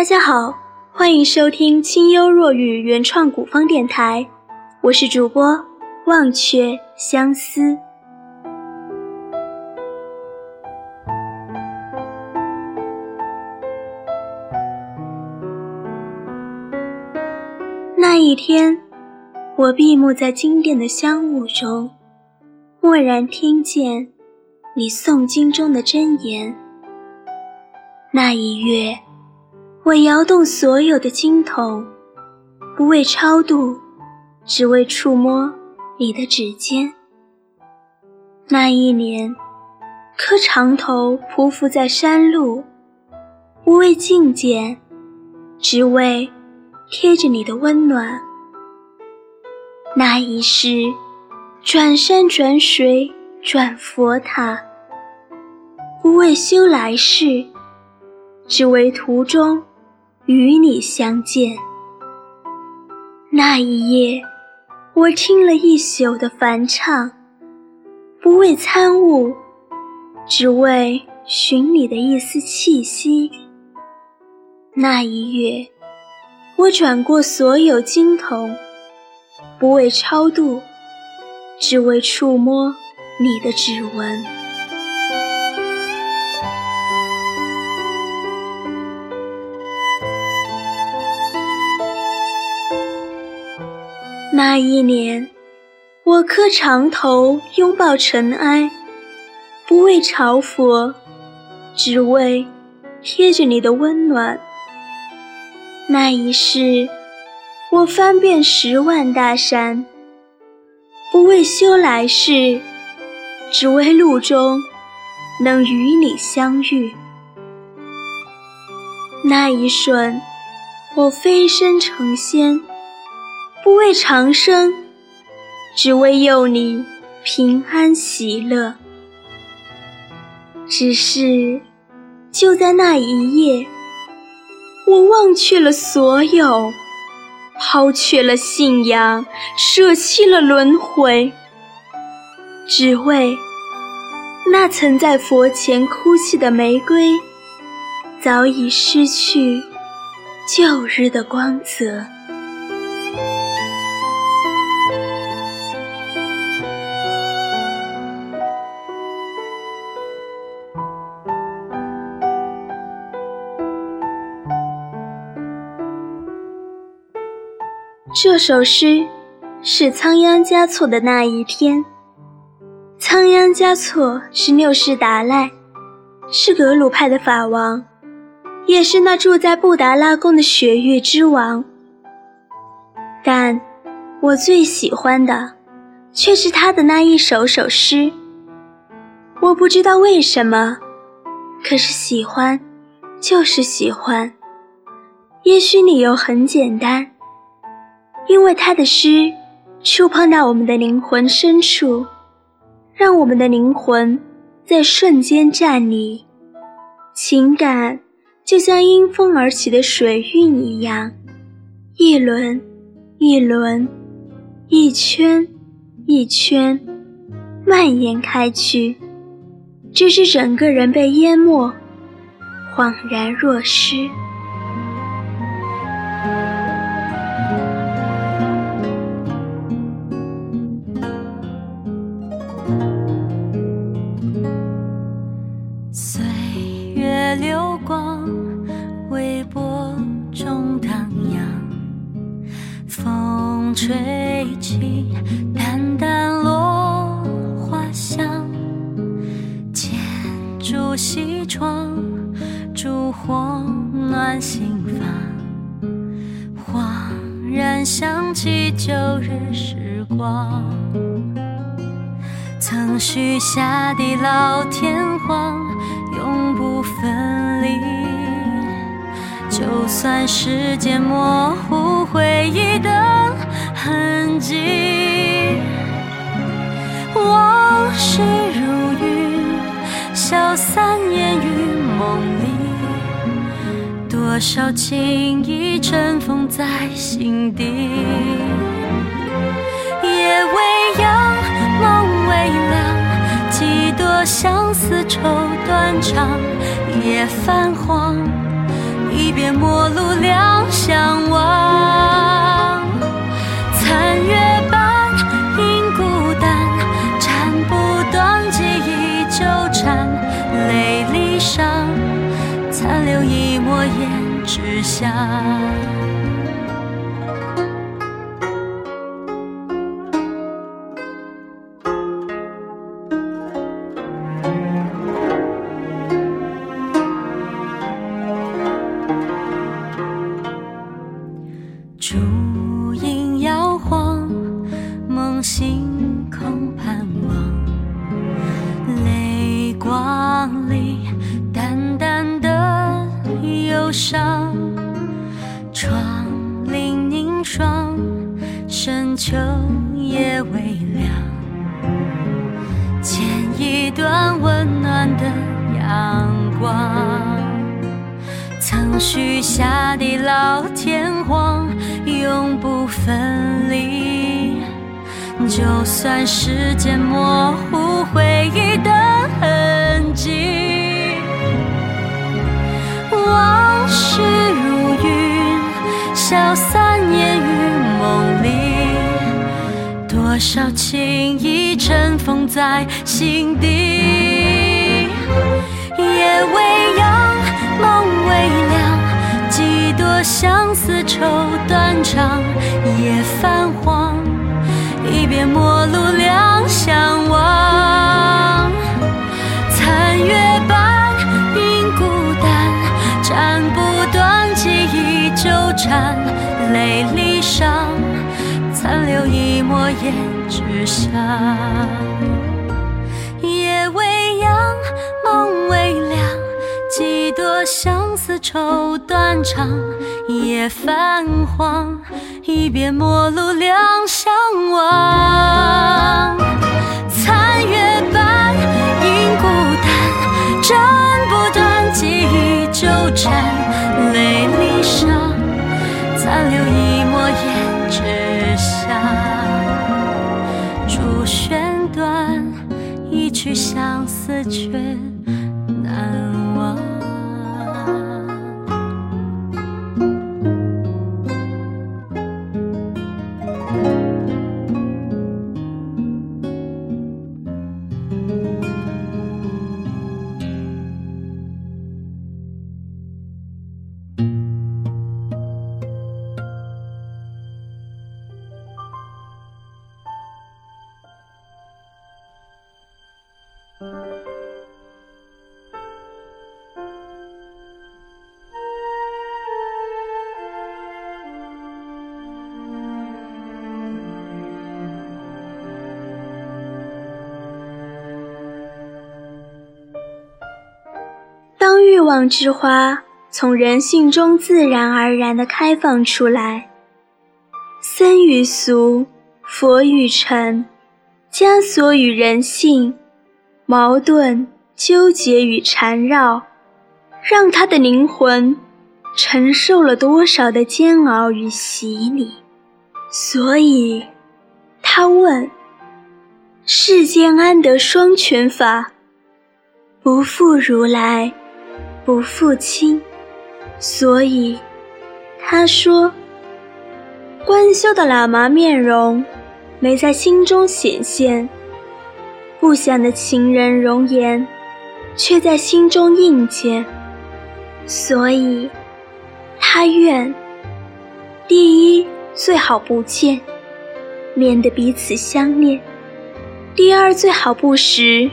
大家好，欢迎收听清幽若雨原创古风电台，我是主播忘却相思。那一天，我闭目在经殿的香雾中，蓦然听见你诵经中的真言。那一月，我摇动所有的经筒，不为超度，只为触摸你的指尖。那一年，磕长头匍匐在山路，不为觐见，只为。贴着你的温暖，那一世，转山转水转佛塔，不为修来世，只为途中与你相见。那一夜，我听了一宿的梵唱，不为参悟，只为寻你的一丝气息。那一月。我转过所有经筒，不为超度，只为触摸你的指纹。那一年，我磕长头拥抱尘埃，不为朝佛，只为贴着你的温暖。那一世，我翻遍十万大山，不为修来世，只为路中能与你相遇。那一瞬，我飞身成仙，不为长生，只为佑你平安喜乐。只是，就在那一夜。我忘却了所有，抛却了信仰，舍弃了轮回，只为那曾在佛前哭泣的玫瑰，早已失去旧日的光泽。这首诗是仓央嘉措的那一天。仓央嘉措是六世达赖，是格鲁派的法王，也是那住在布达拉宫的雪域之王。但我最喜欢的却是他的那一首首诗。我不知道为什么，可是喜欢就是喜欢。也许理由很简单。因为他的诗触碰到我们的灵魂深处，让我们的灵魂在瞬间站立，情感就像因风而起的水韵一样，一轮一轮，一圈一圈蔓延开去，直至整个人被淹没，恍然若失。微波中荡漾，风吹起淡淡落花香，剪烛西窗，烛火暖心房，恍然想起旧日时光，曾许下地老天荒，永不分离。就算时间模糊回忆的。痕迹，往事如云，消散烟雨梦里，多少情意尘封在心底。相思愁断肠。夜泛黄，一别陌路两相望。残月半影孤单，斩不断记忆纠缠，泪离殇残留一抹胭脂香。上。窗棂凝霜，深秋夜微凉，剪一段温暖的阳光。曾许下地老天荒，永不分离。就算时间模糊回忆的痕迹，往事如云，消散烟雨梦里。多少情意尘封在心底，夜未央。梦未凉，几多相思愁断肠。夜泛黄，一别陌路两相望。残月缠。泪离殇残留一抹胭脂香。夜未央，梦微凉。几多相思愁断肠，夜泛黄，一别陌路两相望。残月半影孤单，斩不断记忆纠缠。去相思去欲望之花从人性中自然而然地开放出来，僧与俗，佛与尘，枷锁与人性，矛盾、纠结与缠绕，让他的灵魂承受了多少的煎熬与洗礼。所以，他问：世间安得双全法？不负如来。不负卿，所以他说：“观修的喇嘛面容没在心中显现，不想的情人容颜却在心中映见。所以，他愿第一最好不见，免得彼此相恋；第二最好不识，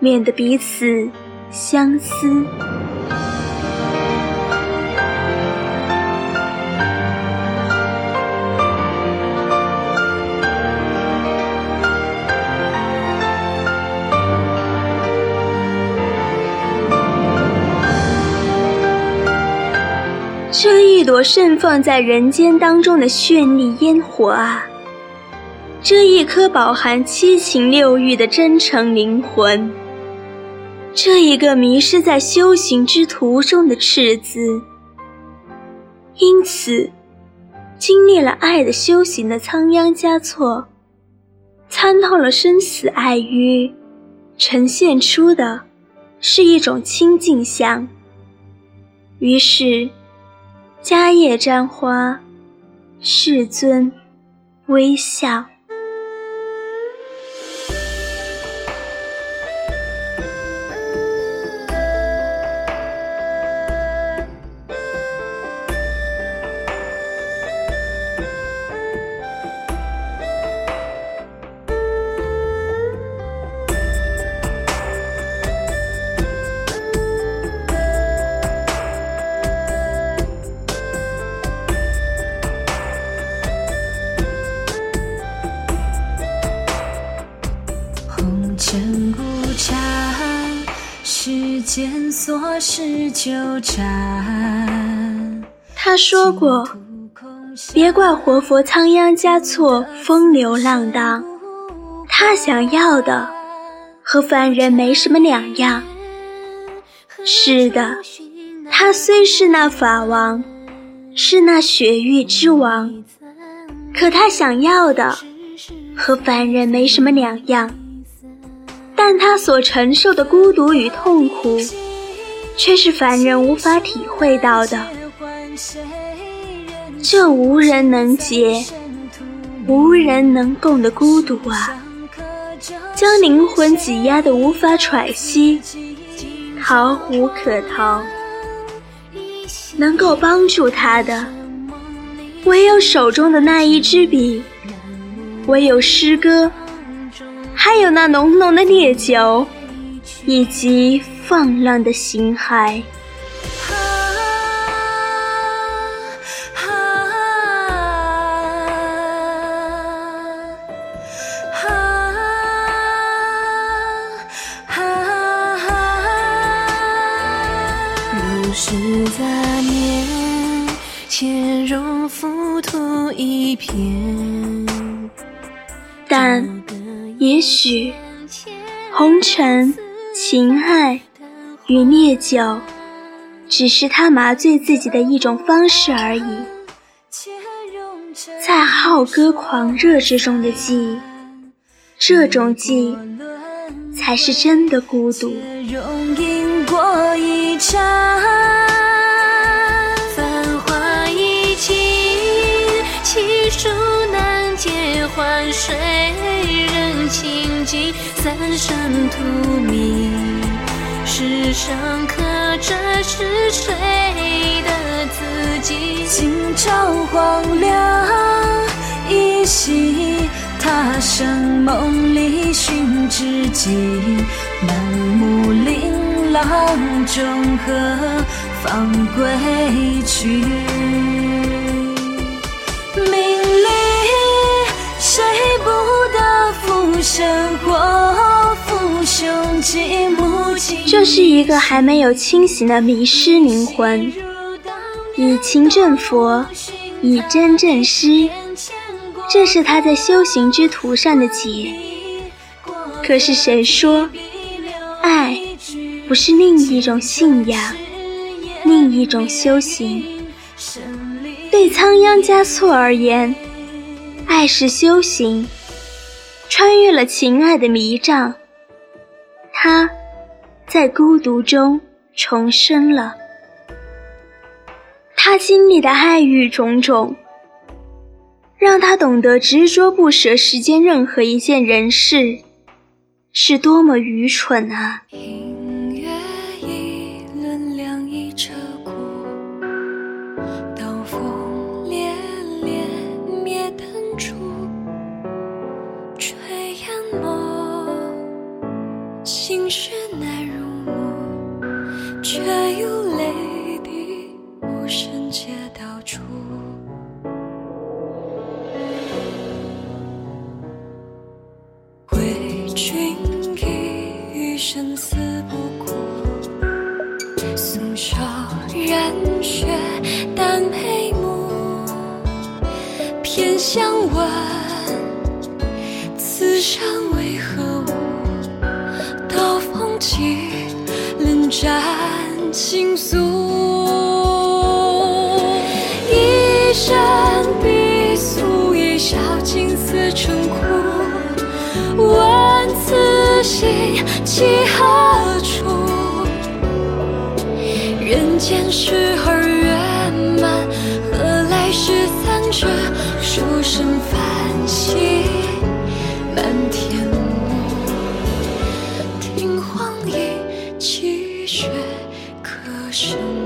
免得彼此相思。”这一朵盛放在人间当中的绚丽烟火啊！这一颗饱含七情六欲的真诚灵魂，这一个迷失在修行之途中的赤子，因此，经历了爱的修行的仓央嘉措，参透了生死爱欲，呈现出的是一种清净相。于是。迦叶沾花，世尊微笑。他说过：“别怪活佛仓央嘉措风流浪荡，他想要的和凡人没什么两样。是的，他虽是那法王，是那雪域之王，可他想要的和凡人没什么两样。但他所承受的孤独与痛苦。”却是凡人无法体会到的，这无人能解、无人能共的孤独啊，将灵魂挤压得无法喘息，逃无可逃。能够帮助他的，唯有手中的那一支笔，唯有诗歌，还有那浓浓的烈酒，以及。放浪的心海。如是杂念，潜入浮土一片。但也许，红尘、情爱。与烈酒，只是他麻醉自己的一种方式而已。在浩歌狂热之中的记，这种记，才是真的孤独。繁华已尽，泣书难解，换谁人情尽？三生荼蘼。世上刻着是谁的字迹？今朝黄粱一夕，他生梦里寻知己。满目琳琅，中何方归去？名利，谁不得浮生祸？这是一个还没有清醒的迷失灵魂，以情证佛，以真正师，这是他在修行之途上的劫。可是谁说，爱不是另一种信仰，另一种修行？对仓央嘉措而言，爱是修行，穿越了情爱的迷障，他。在孤独中重生了，他经历的爱欲种种，让他懂得执着不舍世间任何一件人事，是多么愚蠢啊！为何物？刀锋起，冷战倾诉。一生必诉，一笑尽似成枯。问此心寄何处？人间事儿生。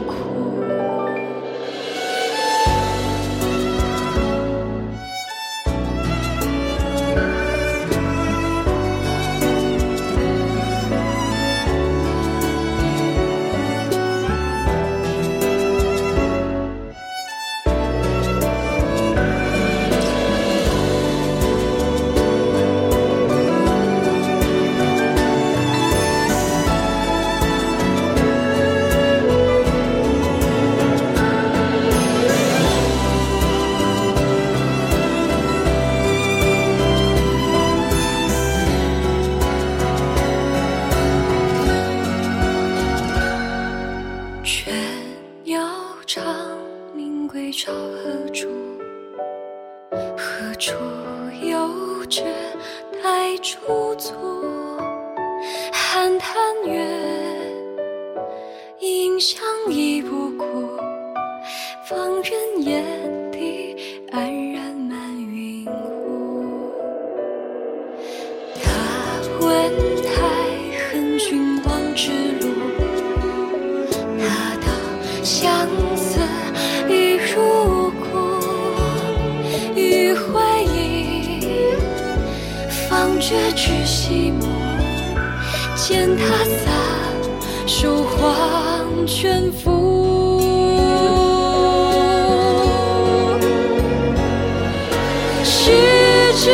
寂寞，见他洒手黄泉赋。十指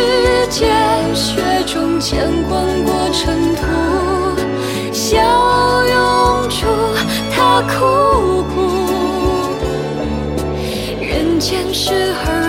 间，雪中牵光过尘土，笑拥住他枯骨。人间失二。